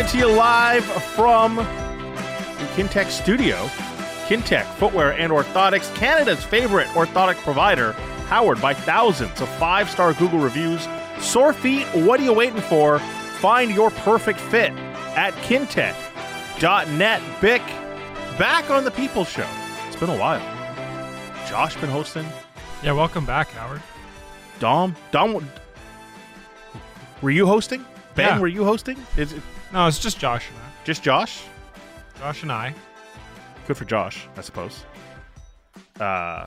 Coming to you live from the Kintec studio. Kintec Footwear and Orthotics, Canada's favorite orthotic provider, powered by thousands of five star Google reviews. Sore feet, what are you waiting for? Find your perfect fit at kintec.net. Bik, back on the People Show. It's been a while. Josh been hosting. Yeah, welcome back, Howard. Dom, Dom, were you hosting? Ben, Yeah. were you hosting? Is it No, it's just Josh and I. just Josh? Josh and I. Good for Josh, I suppose. Uh,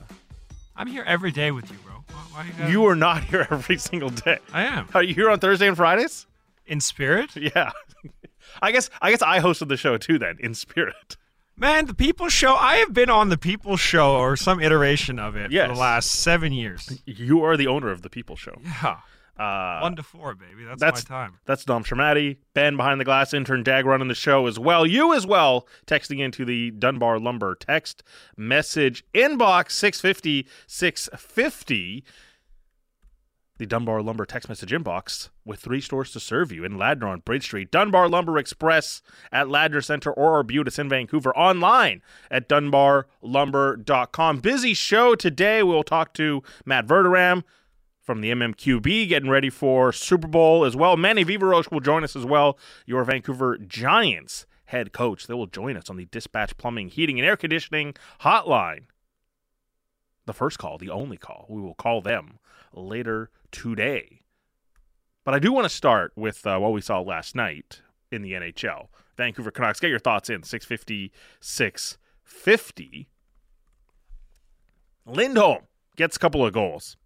I'm here every day with you, bro. Why, why you, gotta- you are not here every single day. I am Are you here on Thursday and Fridays? in spirit, Yeah. I guess I guess I hosted the show too then, in spirit. man. The People Show. I have been on the People Show or some iteration of it Yes. for the last seven years. You are the owner of the People Show. Yeah, Uh, one to four, baby. That's, that's- my time. That's Dom Sramaty, Ben behind the glass, intern Dag running the show as well. You as well, texting into the Dunbar Lumber text message inbox 650 650. The Dunbar Lumber text message inbox with three stores to serve you in Ladner on Bridge Street, Dunbar Lumber Express at Ladner Center or Arbutus in Vancouver, online at dunbarlumber.com. Busy show today. We'll talk to Matt Verderame, from the MMQB, getting ready for Super Bowl as well. Manny Viveiros will join us as well, your Vancouver Giants head coach. They will join us on the Dispatch Plumbing, Heating, and Air Conditioning hotline. The first call, the only call. We will call them later today. But I do want to start with uh, what we saw last night in the NHL. Vancouver Canucks, get your thoughts in. 650, 650. Lindholm gets a couple of goals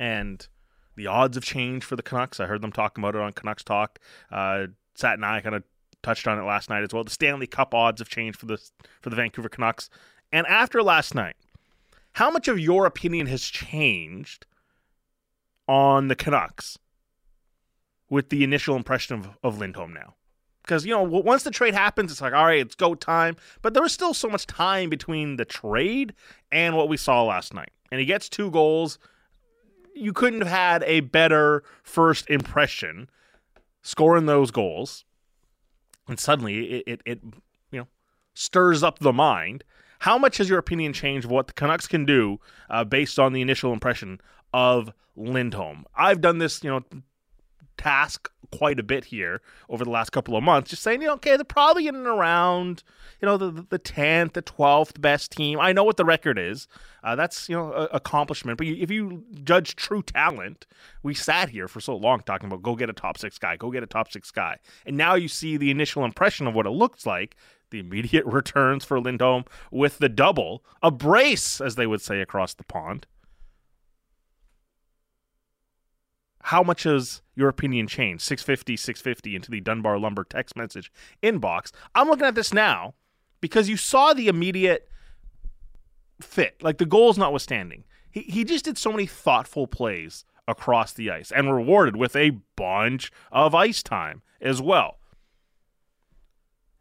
and the odds have changed for the Canucks. I heard them talking about it on Canucks Talk. Uh, Sat and I kind of touched on it last night as well. The Stanley Cup odds have changed for the for the Vancouver Canucks. And after last night, how much of your opinion has changed on the Canucks with the initial impression of, of Lindholm now? Because you know, once the trade happens, it's like, all right, it's go time. But there was still so much time between the trade and what we saw last night. And he gets two goals you couldn't have had a better first impression scoring those goals. And suddenly it, it, it you know stirs up the mind. How much has your opinion changed of what the canucks can do uh, based on the initial impression of lindholm? I've done this you know task quite a bit here over the last couple of months just saying you know okay they're probably in and around you know the the 10th the 12th best team. I know what the record is. Uh, that's you know a, accomplishment. But you, if you judge true talent we sat here for so long talking about go get a top six guy go get a top six guy. And now you see the initial impression of what it looks like the immediate returns for lindholm with the double a brace as they would say across the pond how much has your opinion changed? 650 650 into the dunbar lumber text message inbox. I'm looking at this now because you saw the immediate fit. Like the goals notwithstanding he, he just did so many thoughtful plays across the ice and rewarded with a bunch of ice time as well.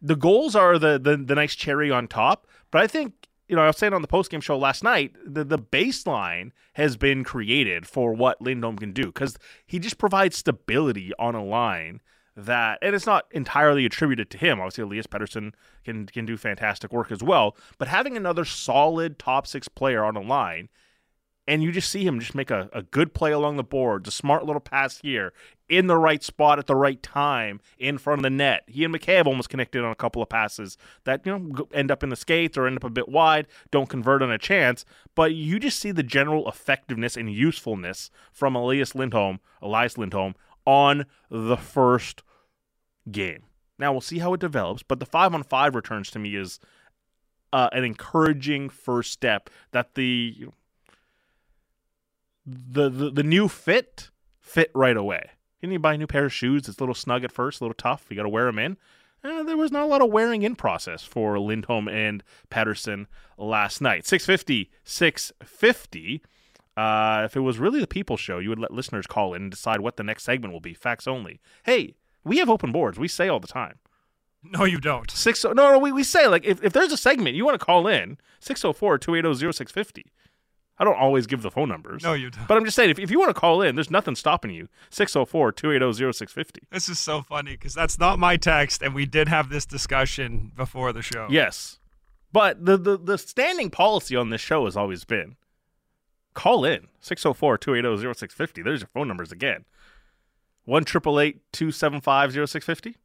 The goals are the, the the nice cherry on top but i think you know, I was saying on the postgame show last night, the, the baseline has been created for what Lindholm can do because he just provides stability on a line that, and it's not entirely attributed to him. Obviously, Elias Pettersson can can do fantastic work as well, but having another solid top six player on a line, and you just see him just make a, a good play along the boards, a smart little pass here in the right spot at the right time in front of the net. He and McCabe almost connected on a couple of passes that you know end up in the skates or end up a bit wide, don't convert on a chance. But you just see the general effectiveness and usefulness from Elias Lindholm, Elias Lindholm on the first game. Now we'll see how it develops, but the five on five returns to me is uh, an encouraging first step that the you know, the, the the new fit fit right away. You need to buy a new pair of shoes? It's a little snug at first, a little tough. You got to wear them in. Eh, there was not a lot of wearing in process for Lindholm and Pettersson last night. 650, 650. Uh, if it was really the people show, you would let listeners call in and decide what the next segment will be. Facts only. Hey, we have open boards. We say all the time. No, you don't. Six no no we, we say like if, if there's a segment you want to call in 604 280 0650. I don't always give the phone numbers. No, you don't. But I'm just saying, if, if you want to call in, there's nothing stopping you. 604 280 0650. This is so funny because that's not my text, and we did have this discussion before the show. Yes. But the, the, the standing policy on this show has always been call in 604 280 0650. There's your phone numbers again. 1 275 0650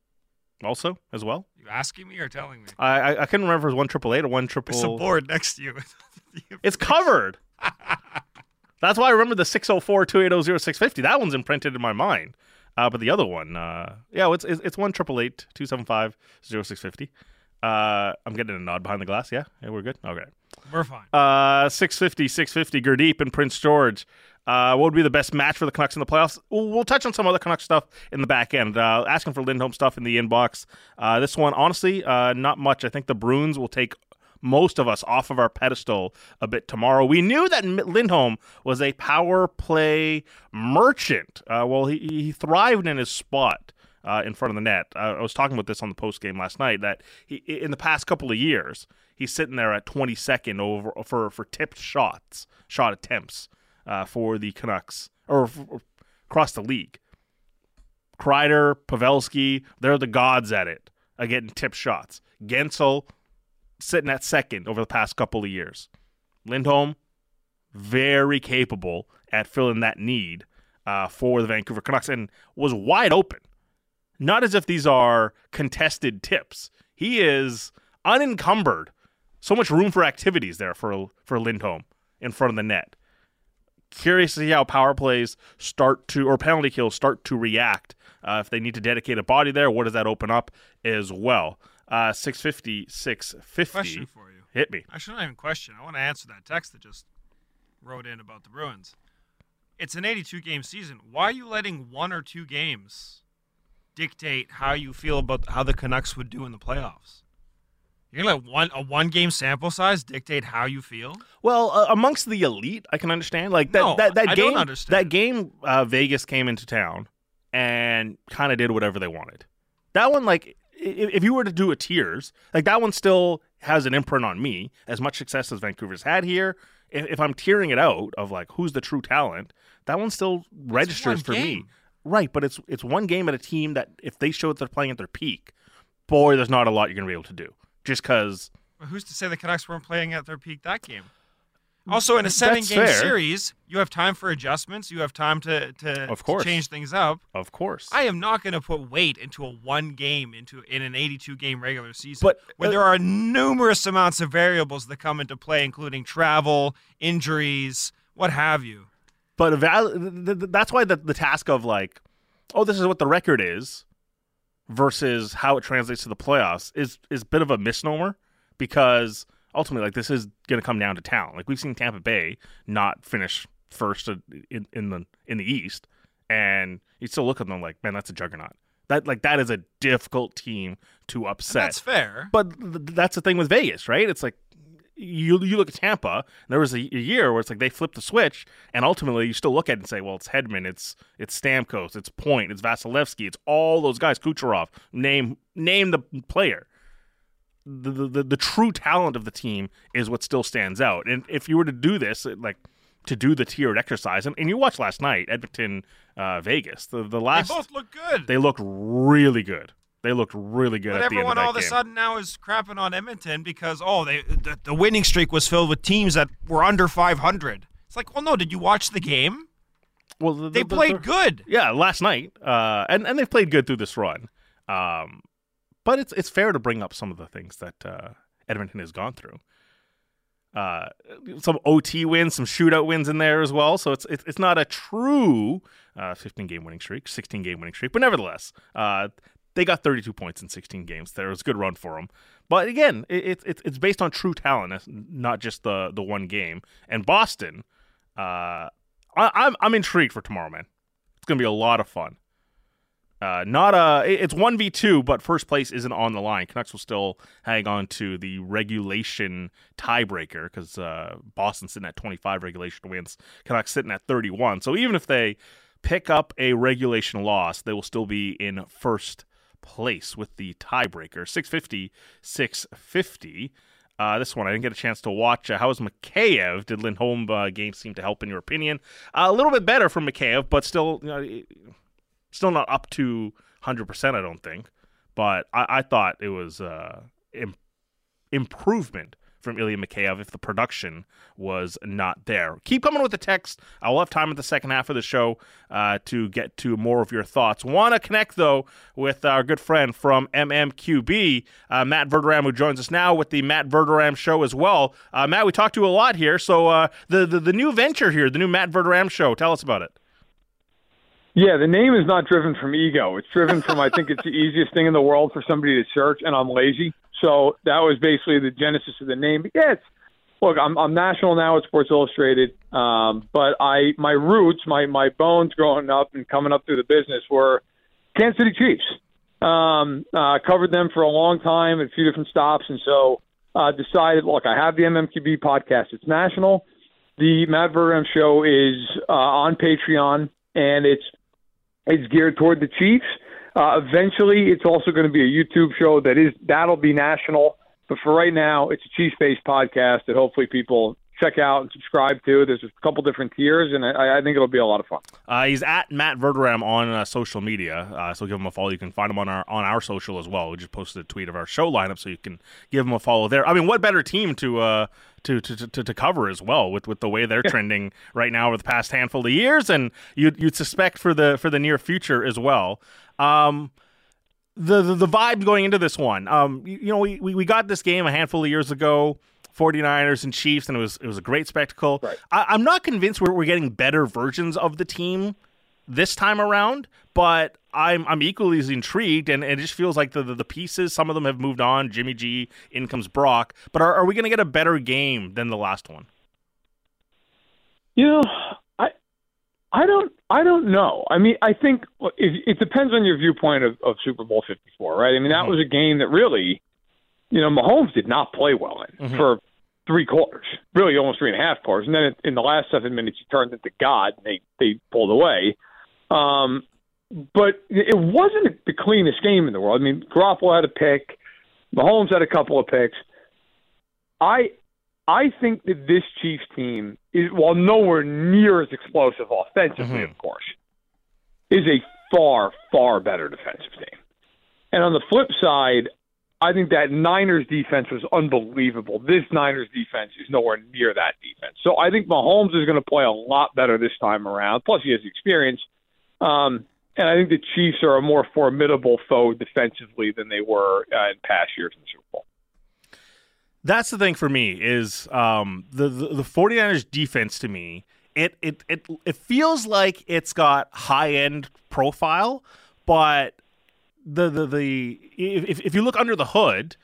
also as well. You asking me or telling me? I, I, I couldn't remember if it was 1 888 or 1 There's a board next to you. It's covered. That's why I remember the 604 280 0650. That one's imprinted in my mind. Uh, but the other one, uh, yeah, it's it's, it's 1 275 0650. Uh, I'm getting a nod behind the glass. Yeah, yeah, we're good. Okay. We're fine. Uh, 650, 650, Gurdeep and Prince George. Uh, what would be the best match for the Canucks in the playoffs? We'll, we'll touch on some other Canucks stuff in the back end. Uh, asking for Lindholm stuff in the inbox. Uh, this one, honestly, uh, not much. I think the Bruins will take most of us off of our pedestal a bit tomorrow. We knew that Lindholm was a power play merchant. Uh, well, he, he thrived in his spot. Uh, in front of the net. Uh, I was talking about this on the post game last night. That he, in the past couple of years, he's sitting there at 22nd over for for tipped shots, shot attempts uh, for the Canucks or, across the league. Kreider, Pavelski, they're the gods at it, uh, getting tip shots. Guentzel sitting at second over the past couple of years. Lindholm, very capable at filling that need uh, for the Vancouver Canucks and was wide open. Not as if these are contested tips. He is unencumbered. So much room for activities there for for Lindholm in front of the net. Curious to see how power plays start to or penalty kills start to react. Uh, if they need to dedicate a body there, what does that open up as well? Uh, 650, 650. Question for you. Hit me. I shouldn't even question. I want to answer that text that just wrote in about the Bruins. It's an 82 game season. Why are you letting one or two games dictate how you feel about how the Canucks would do in the playoffs? You're gonna let one a one game sample size dictate how you feel? Well, uh, amongst the elite, I can understand. Like that No, that, that I game that game uh, Vegas came into town and kind of did whatever they wanted. That one like if you were to do a tiers, like that one still has an imprint on me. As much success as Vancouver's had here, if, if I'm tearing it out of like who's the true talent, that one still registers one for me. Right, but it's it's one game at a team that if they show that they're playing at their peak, boy, there's not a lot you're gonna be able to do. Just because who's to say the Canucks weren't playing at their peak that game? Also, in a seven-game series, you have time for adjustments. You have time to to, Of to change things up. of course. I am not going to put weight into a one game into in an 82 game regular season, But, where uh, there are numerous amounts of variables that come into play, including travel, injuries, what have you. but eval- th- th- that's why the, the task of like oh this is what the record is versus how it translates to the playoffs is is a bit of a misnomer because ultimately like this is going to come down to talent like we've seen Tampa Bay not finish first in, in the in the east and you still look at them like man that's a juggernaut that like that is a difficult team to And upset that's fair. but th- that's the thing with Vegas, right? It's like you you look at Tampa. And there was a, a year where it's like they flipped the switch, and ultimately you still look at it and say, well, it's Hedman, it's it's Stamkos, it's Point, it's Vasilevskiy, it's all those guys. Kucherov, name name the player. The, the the true talent of the team is what still stands out. And if you were to do this, like to do the tiered exercise, and, and you watched last night, Edmonton, uh, Vegas, the the they last both look good. they looked really good. They looked really good but at the end of everyone all of a sudden now is crapping on Edmonton because oh, they the, the winning streak was filled with teams that were under 500. It's like, well, no, did you watch the game? Well, the, They the- the- played good. Yeah, last night, uh, and and they've played good through this run. Um, but it's it's fair to bring up some of the things that uh, Edmonton has gone through. Uh, some OT wins, some shootout wins in there as well. So it's it's, it's not a true uh, 15 game winning streak, 16 game winning streak, but nevertheless, uh, they got 32 points in 16 games. There was a good run for them. But again, it, it, it's it's based on true talent, not just the the one game. And Boston, uh, I, I'm I'm intrigued for tomorrow, man. It's gonna be a lot of fun. Uh, not a. It's one v two, but first place isn't on the line. Canucks will still hang on to the regulation tiebreaker because uh, Boston's sitting at twenty five regulation wins. Canucks sitting at thirty one. So even if they pick up a regulation loss, they will still be in first place with the tiebreaker. 650, 650. Uh, this one I didn't get a chance to watch. Uh, how was Mikheyev? Did Lindholm uh, game seem to help in your opinion? A little bit better from Mikheyev, but still, you know, still not up to hundred percent. I don't think, but I, I thought it was uh, Im- improvement from Ilya Mikheyev if the production was not there. Keep coming with the text. I will have time at the second half of the show uh, to get to more of your thoughts. Want to connect, though, with our good friend from MMQB, uh, Matt Verderame, who joins us now with the Matt Verderame Show as well. Uh, Matt, we talked to you a lot here. So uh, the, the, the new venture here, the new Matt Verderame Show, tell us about it. Yeah, the name is not driven from ego. It's driven from I think it's the easiest thing in the world for somebody to search, and I'm lazy. So that was basically the genesis of the name. But yeah, it's, look, I'm, I'm national now at Sports Illustrated, um, but I my roots, my my bones growing up and coming up through the business were Kansas City Chiefs. Um, uh, covered them for a long time at a few different stops, and so uh, decided, look, I have the MMQB podcast. It's national. The Matt Verderame show is uh, on Patreon, and it's it's geared toward the Chiefs. Uh, eventually, it's also going to be a YouTube show that is that'll be national. But for right now, it's a Chiefs-based podcast that hopefully people check out and subscribe to. There's a couple different tiers, and I, I think it'll be a lot of fun. Uh, he's at Matt Verderame on uh, social media, uh, so give him a follow. You can find him on our on our social as well. We just posted a tweet of our show lineup, so you can give him a follow there. I mean, what better team to uh, to, to, to, to cover as well with, with the way they're trending right now over the past handful of years, and you'd, you'd suspect for the for the near future as well. Um, the, the the vibe going into this one, um, you, you know, we, we we got this game a handful of years ago. 49ers and Chiefs, and it was it was a great spectacle. Right. I, I'm not convinced we're, we're getting better versions of the team this time around, but I'm I'm equally as intrigued, and, and it just feels like the, the, the pieces. Some of them have moved on. Jimmy G, in comes Brock, but are, are we going to get a better game than the last one? You know, I I don't I don't know. I mean, I think it, it depends on your viewpoint of, of Super Bowl Fifty Four, right? I mean, that Mhm. was a game that really, you know, Mahomes did not play well in Mhm. for three quarters, really almost three and a half quarters, and then in the last seven minutes he turned into God. And they they pulled away. Um, but it wasn't the cleanest game in the world. I mean, Garoppolo had a pick, Mahomes had a couple of picks. I I think that this Chiefs team is, while nowhere near as explosive offensively, Mhm. of course, is a far far better defensive team. And on the flip side, I think that Niners defense was unbelievable. This Niners defense is nowhere near that defense. So I think Mahomes is going to play a lot better this time around. Plus, he has experience. Um, and I think the Chiefs are a more formidable foe defensively than they were uh, in past years in the Super Bowl. That's the thing for me is um, the, the the 49ers defense to me it it it it feels like it's got high end profile, but the the the if if you look under the hood,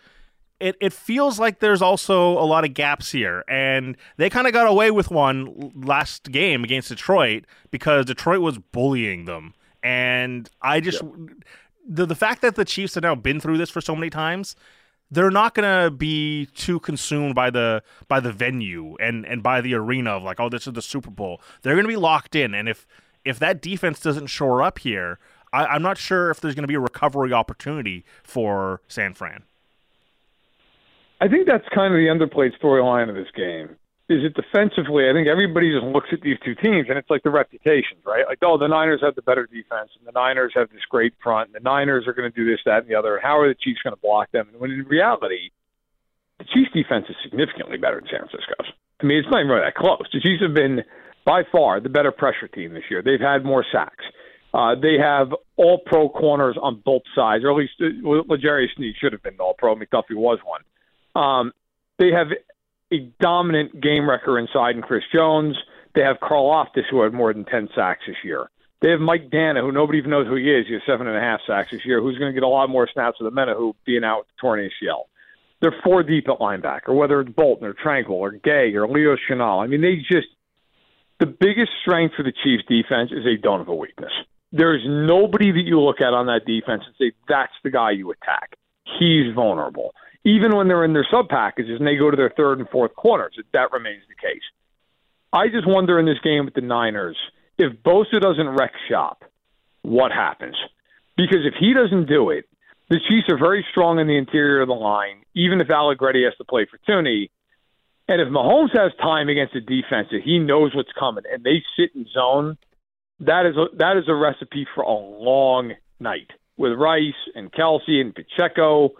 it it feels like there's also a lot of gaps here, and they kind of got away with one last game against Detroit because Detroit was bullying them, and I just the the fact that the Chiefs have now been through this for so many times they're not gonna be too consumed by the by the venue and and by the arena of like oh this is the Super Bowl. They're gonna be locked in, and if if that defense doesn't shore up here, I, I'm not sure if there's gonna be a recovery opportunity for San Fran. I think that's kind of the underplayed storyline of this game. Is it defensively? I think everybody just looks at these two teams and it's like the reputations, right? Like, oh, the Niners have the better defense, and the Niners have this great front, and the Niners are going to do this, that, and the other. How are the Chiefs going to block them? And when in reality, the Chiefs' defense is significantly better than San Francisco's. I mean, it's not even really that close. The Chiefs have been by far the better pressure team this year. They've had more sacks. Uh, they have all pro corners on both sides, or at least L'Jarius Sneed should have been all pro. McDuffie was one. Um, they have a dominant game wrecker inside in Chris Jones. They have Karlaftis, who had more than 10 sacks this year. They have Mike Danna, who nobody even knows who he is. He has seven and a half sacks this year, who's going to get a lot more snaps with the who being out with the torn ACL. They're four deep at linebacker, whether it's Bolton or Tranquill or Gay or Leo Chenal. I mean, they just the biggest strength for the Chiefs defense is they don't have a weakness. There's nobody that you look at on that defense and say that's the guy you attack. He's vulnerable. Even when they're in their sub packages and they go to their third and fourth corners, that remains the case. I just wonder in this game with the Niners if Bosa doesn't wreck shop, what happens? Because if he doesn't do it, the Chiefs are very strong in the interior of the line, even if Allegretti has to play for Thuney. And if Mahomes has time against a defense that he knows what's coming and they sit in zone, that is a, that is a recipe for a long night with Rice and Kelce and Pacheco.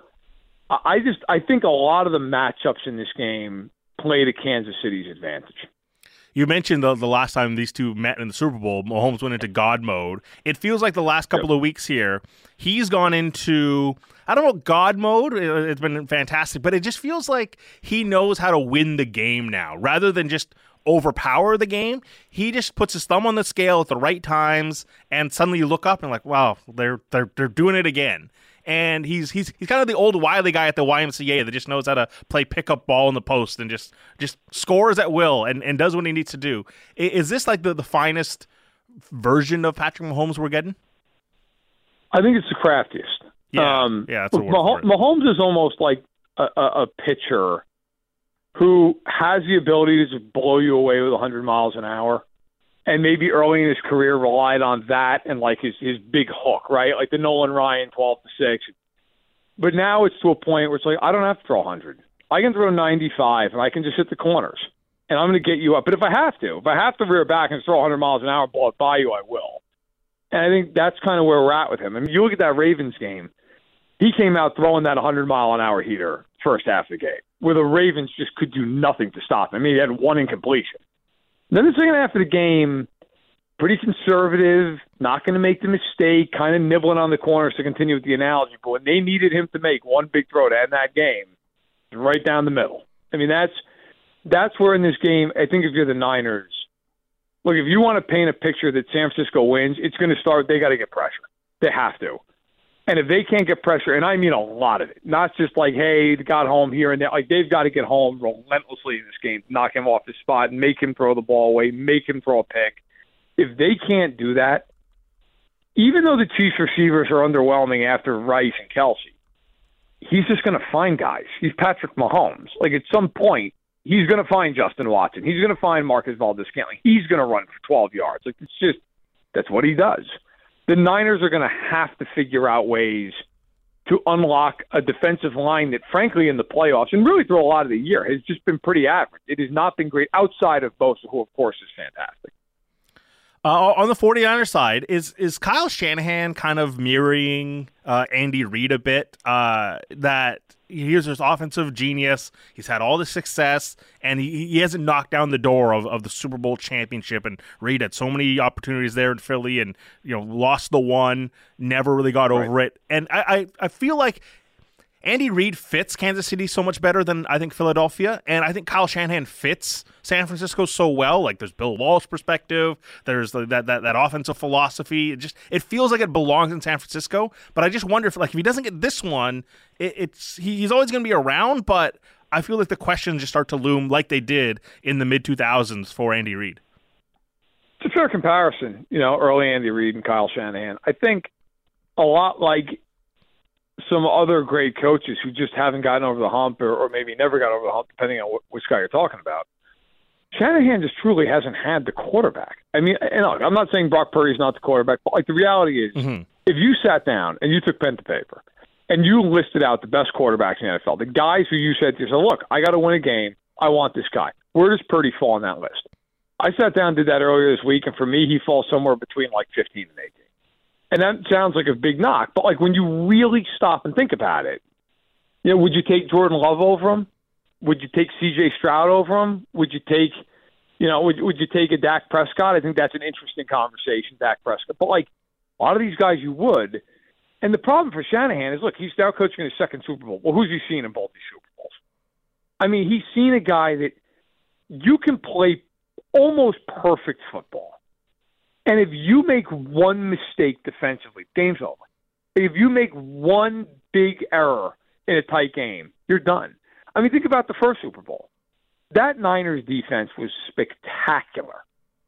I just I think a lot of the matchups in this game play to Kansas City's advantage. You mentioned the, the last time these two met in the Super Bowl, Mahomes went into God mode. It feels like the last couple of weeks here, he's gone into I don't know God mode. Uh, it's been fantastic, but it just feels like he knows how to win the game now, rather than just overpower the game. He just puts his thumb on the scale at the right times, and suddenly you look up and like, wow, they're they're they're doing it again and he's he's he's kind of the old wily guy at the YMCA that just knows how to play pickup ball in the post and just just scores at will and, and does what he needs to do. Is this like the, the finest version of Patrick Mahomes we're getting? I think it's the craftiest. Yeah, um, yeah. That's Mahomes, Mahomes is almost like a, a, a pitcher who has the ability to blow you away with 100 miles an hour and maybe early in his career relied on that and like his his big hook, right? Like the Nolan Ryan twelve to six. But now it's to a point where it's like I don't have to throw hundred. I can throw ninety five and I can just hit the corners. And I'm going to get you up. But if I have to, if I have to rear back and throw 100 miles an hour, it by you, I will. And I think that's kind of where we're at with him. I mean, you look at that Ravens game. He came out throwing that 100 mile an hour heater first half of the game, where the Ravens just could do nothing to stop him. I mean, he had one incompletion. Then the second half of the game, pretty conservative, not going to make the mistake, kind of nibbling on the corners to continue with the analogy. But when they needed him to make one big throw to end that game, right down the middle. I mean, that's that's where in this game, I think if you're the Niners, look, if you want to paint a picture that San Francisco wins, it's going to start. They got to get pressure. They have to. And if they can't get pressure, and I mean a lot of it, not just like, hey, got home here and there, like they've got to get home relentlessly in this game, knock him off his spot, make him throw the ball away, make him throw a pick. If they can't do that, even though the Chiefs receivers are underwhelming after Rice and Kelce, he's just going to find guys. He's Patrick Mahomes. Like at some point, he's going to find Justin Watson. He's going to find Marquez Valdes-Scantling. He's going to run for 12 yards. Like it's just that's what he does the Niners are going to have to figure out ways to unlock a defensive line that, frankly, in the playoffs and really through a lot of the year has just been pretty average. It has not been great outside of Bosa, who, of course, is fantastic. Uh, on the 49er side, is is Kyle Shanahan kind of mirroring uh, Andy Reid a bit? Uh, that he's this offensive genius. He's had all the success, and he, he hasn't knocked down the door of, of the Super Bowl championship. And Reid had so many opportunities there in Philly, and you know lost the one, never really got over right. it. And I, I I feel like Andy Reid fits Kansas City so much better than I think Philadelphia, and I think Kyle Shanahan fits San Francisco so well. Like there's Bill Walsh perspective, there's the, that that that offensive philosophy. It just it feels like it belongs in San Francisco. But I just wonder if like if he doesn't get this one, it, it's he, he's always going to be around. But I feel like the questions just start to loom like they did in the mid 2000s for Andy Reid. It's a fair comparison, you know, early Andy Reid and Kyle Shanahan. I think a lot like some other great coaches who just haven't gotten over the hump or, or maybe never got over the hump, depending on what, which guy you're talking about. Shanahan just truly hasn't had the quarterback. I mean, and look, I'm not saying Brock Purdy's not the quarterback, but like the reality is, mm-hmm. if you sat down and you took pen to paper and you listed out the best quarterbacks in the NFL, the guys who you said to yourself, "Look, I got to win a game. I want this guy." Where does Purdy fall on that list? I sat down and did that earlier this week, and for me, he falls somewhere between like 15 and 18. And that sounds like a big knock, but like when you really stop and think about it, you know, would you take Jordan Love over him? Would you take C.J. Stroud over him? Would you take, you know, would would you take a Dak Prescott? I think that's an interesting conversation, Dak Prescott. But like a lot of these guys, you would. And the problem for Shanahan is, look, he's now coaching his second Super Bowl. Well, who's he seen in both these Super Bowls? I mean, he's seen a guy that you can play almost perfect football and if you make one mistake defensively, over. If you make one big error in a tight game, you're done. I mean, think about the first Super Bowl. That Niners defense was spectacular.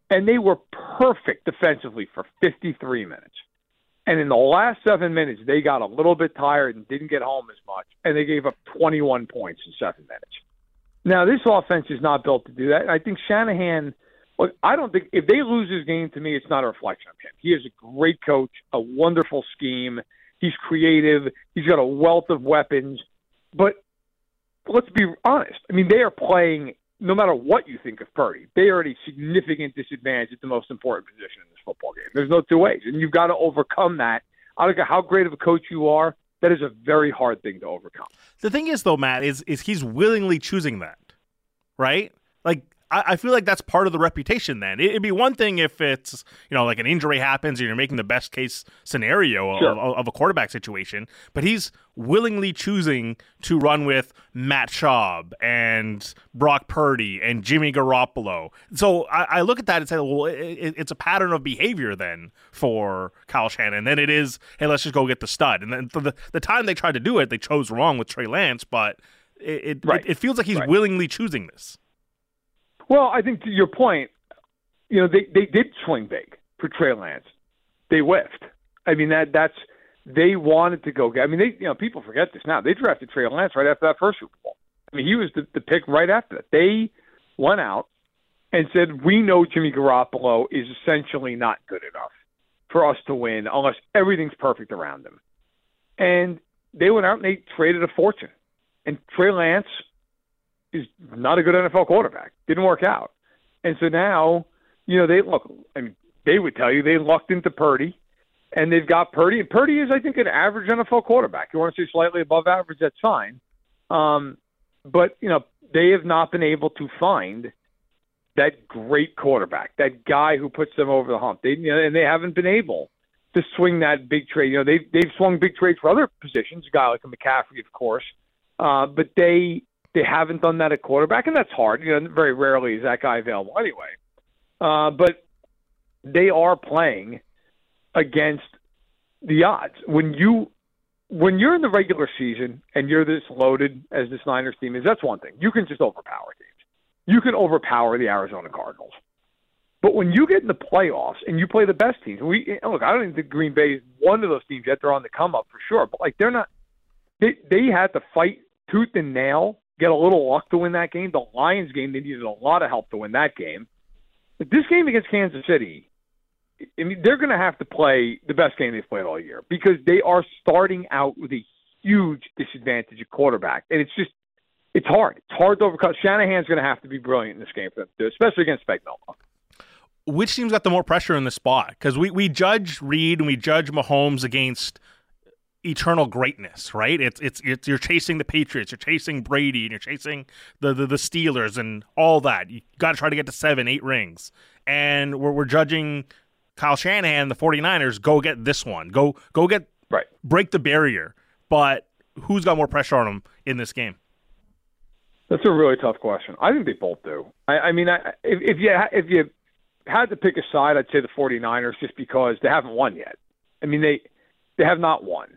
And they were perfect defensively for 53 minutes. And in the last seven minutes, they got a little bit tired and didn't get home as much. And they gave up 21 points in seven minutes. Now, this offense is not built to do that. I think Shanahan Look, I don't think if they lose this game, to me, it's not a reflection of him. He is a great coach, a wonderful scheme. He's creative. He's got a wealth of weapons. But let's be honest. I mean, they are playing no matter what you think of Purdy, they are at a significant disadvantage at the most important position in this football game. There's no two ways. And you've got to overcome that. I don't care how great of a coach you are, that is a very hard thing to overcome. The thing is though, Matt, is is he's willingly choosing that. Right? Like I, I feel like that's part of the reputation. Then it, would be one thing if it's you know like an injury happens and you're making the best case scenario sure. of, of, a quarterback situation, but he's willingly choosing to run with Matt Schaub and Brock Purdy and Jimmy Garoppolo. So I, I look at that and say, well, it, it's a pattern of behavior then for Kyle Shanahan. Then it is, hey, let's just go get the stud. And then the the time they tried to do it, they chose wrong with Trey Lance, but it it, right. it, it feels like he's right. willingly choosing this. Well, I think to your point, you know, they, they did swing big for Trey Lance. They whiffed. I mean that that's they wanted to go get. I mean, they you know people forget this now. They drafted Trey Lance right after that first Super Bowl. I mean, he was the, the pick right after that. They went out and said, "We know Jimmy Garoppolo is essentially not good enough for us to win unless everything's perfect around him." And they went out and they traded a fortune. And Trey Lance is not a good NFL quarterback. Didn't work out. And so now, you know, they look. I mean, they would tell you they lucked into Purdy, and they've got Purdy. And Purdy is, I think, an average NFL quarterback. You want to say slightly above average, that's fine. Um, but you know, they have not been able to find that great quarterback, that guy who puts them over the hump. They, you know, and they haven't been able to swing that big trade. You know, they've they've swung big trades for other positions, a guy like a McCaffrey, of course, uh, but they they haven't done that at quarterback, and that's hard. You know, very rarely is that guy available anyway. Uh, but they are playing against the odds. When you when you're in the regular season and you're this loaded as this Niners team is, that's one thing. You can just overpower teams. You can overpower the Arizona Cardinals. But when you get in the playoffs and you play the best teams, we look. I don't think Green Bay is one of those teams yet. They're on the come up for sure. But like they're not. They they had to fight tooth and nail get a little luck to win that game. The Lions game, they needed a lot of help to win that game. But this game against Kansas City, I mean, they're going to have to play the best game they've played all year because they are starting out with a huge disadvantage at quarterback, and it's just it's hard. It's hard to overcome. Shanahan's going to have to be brilliant in this game for them to do, especially against Spagnuolo. Which team's got the more pressure in the spot? Because we, we judge Reid and we judge Mahomes against eternal greatness, right? It's, it's it's you're chasing the Patriots, you're chasing Brady, and you're chasing the the, the Steelers and all that. You got to try to get to seven, eight rings, and we're we're judging Kyle Shanahan, the 49ers. Go get this one. Go go get right. Break the barrier. But who's got more pressure on them in this game? That's a really tough question. I think they both do. I, I mean, I, if, if you if you had to pick a side, I'd say the 49ers just because they haven't won yet. I mean, they they have not won.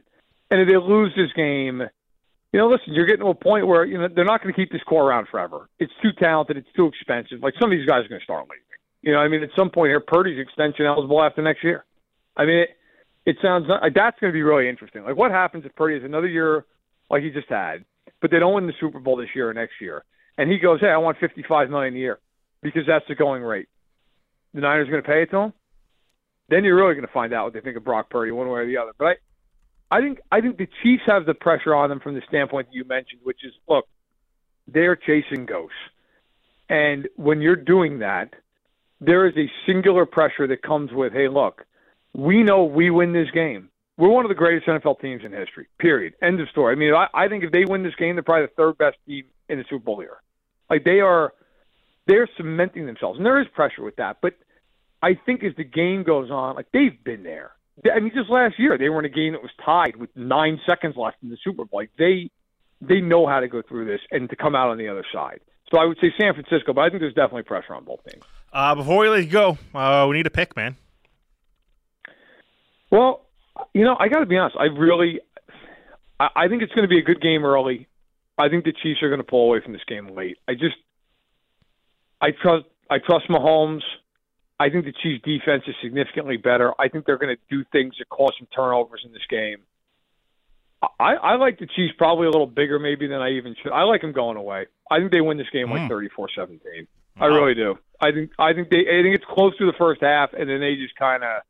And if they lose this game, you know, listen, you're getting to a point where you know they're not going to keep this core around forever. It's too talented. It's too expensive. Like some of these guys are going to start leaving. You know, I mean, at some point here, Purdy's extension eligible after next year. I mean, it, it sounds uh, that's going to be really interesting. Like, what happens if Purdy has another year like he just had, but they don't win the Super Bowl this year or next year, and he goes, "Hey, I want 55 million a year because that's the going rate." The Niners are going to pay it to him. Then you're really going to find out what they think of Brock Purdy, one way or the other. But I, I think I think the Chiefs have the pressure on them from the standpoint that you mentioned, which is look, they're chasing ghosts, and when you're doing that, there is a singular pressure that comes with, hey, look, we know we win this game. We're one of the greatest NFL teams in history. Period. End of story. I mean, I, I think if they win this game, they're probably the third best team in the Super Bowl here. Like they are, they're cementing themselves, and there is pressure with that. But I think as the game goes on, like they've been there. I mean, just last year they were in a game that was tied with nine seconds left in the Super Bowl. Like they they know how to go through this and to come out on the other side. So I would say San Francisco, but I think there's definitely pressure on both teams. Uh, before we let you go, uh, we need a pick, man. Well, you know, I got to be honest. I really, I, I think it's going to be a good game early. I think the Chiefs are going to pull away from this game late. I just, I trust, I trust Mahomes. I think the Chiefs' defense is significantly better. I think they're going to do things that cause some turnovers in this game. I, I like the Chiefs probably a little bigger maybe than I even should. I like them going away. I think they win this game like Mm. thirty four seventeen. I really do. I think I think they I think it's close to the first half and then they just kind of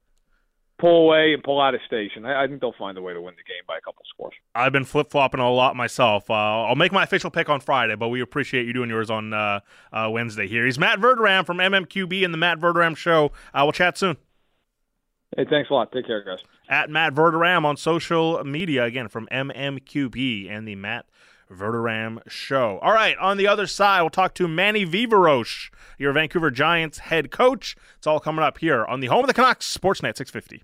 pull away and pull out of station. I, I think they'll find a way to win the game by a couple scores. I've been flip flopping a lot myself. Uh, I'll make my official pick on Friday, but we appreciate you doing yours on uh, uh, Wednesday here. He's Matt Verderame from MMQB and the Matt Verderame Show. Uh, we'll chat soon. Hey, thanks a lot. Take care, guys. At Matt Verderame on social media, again, from MMQB and the Matt Verderame Show. All right, on the other side, we'll talk to Manny Viveiros, your Vancouver Giants head coach. It's all coming up here on the home of the Canucks, Sportsnet 650.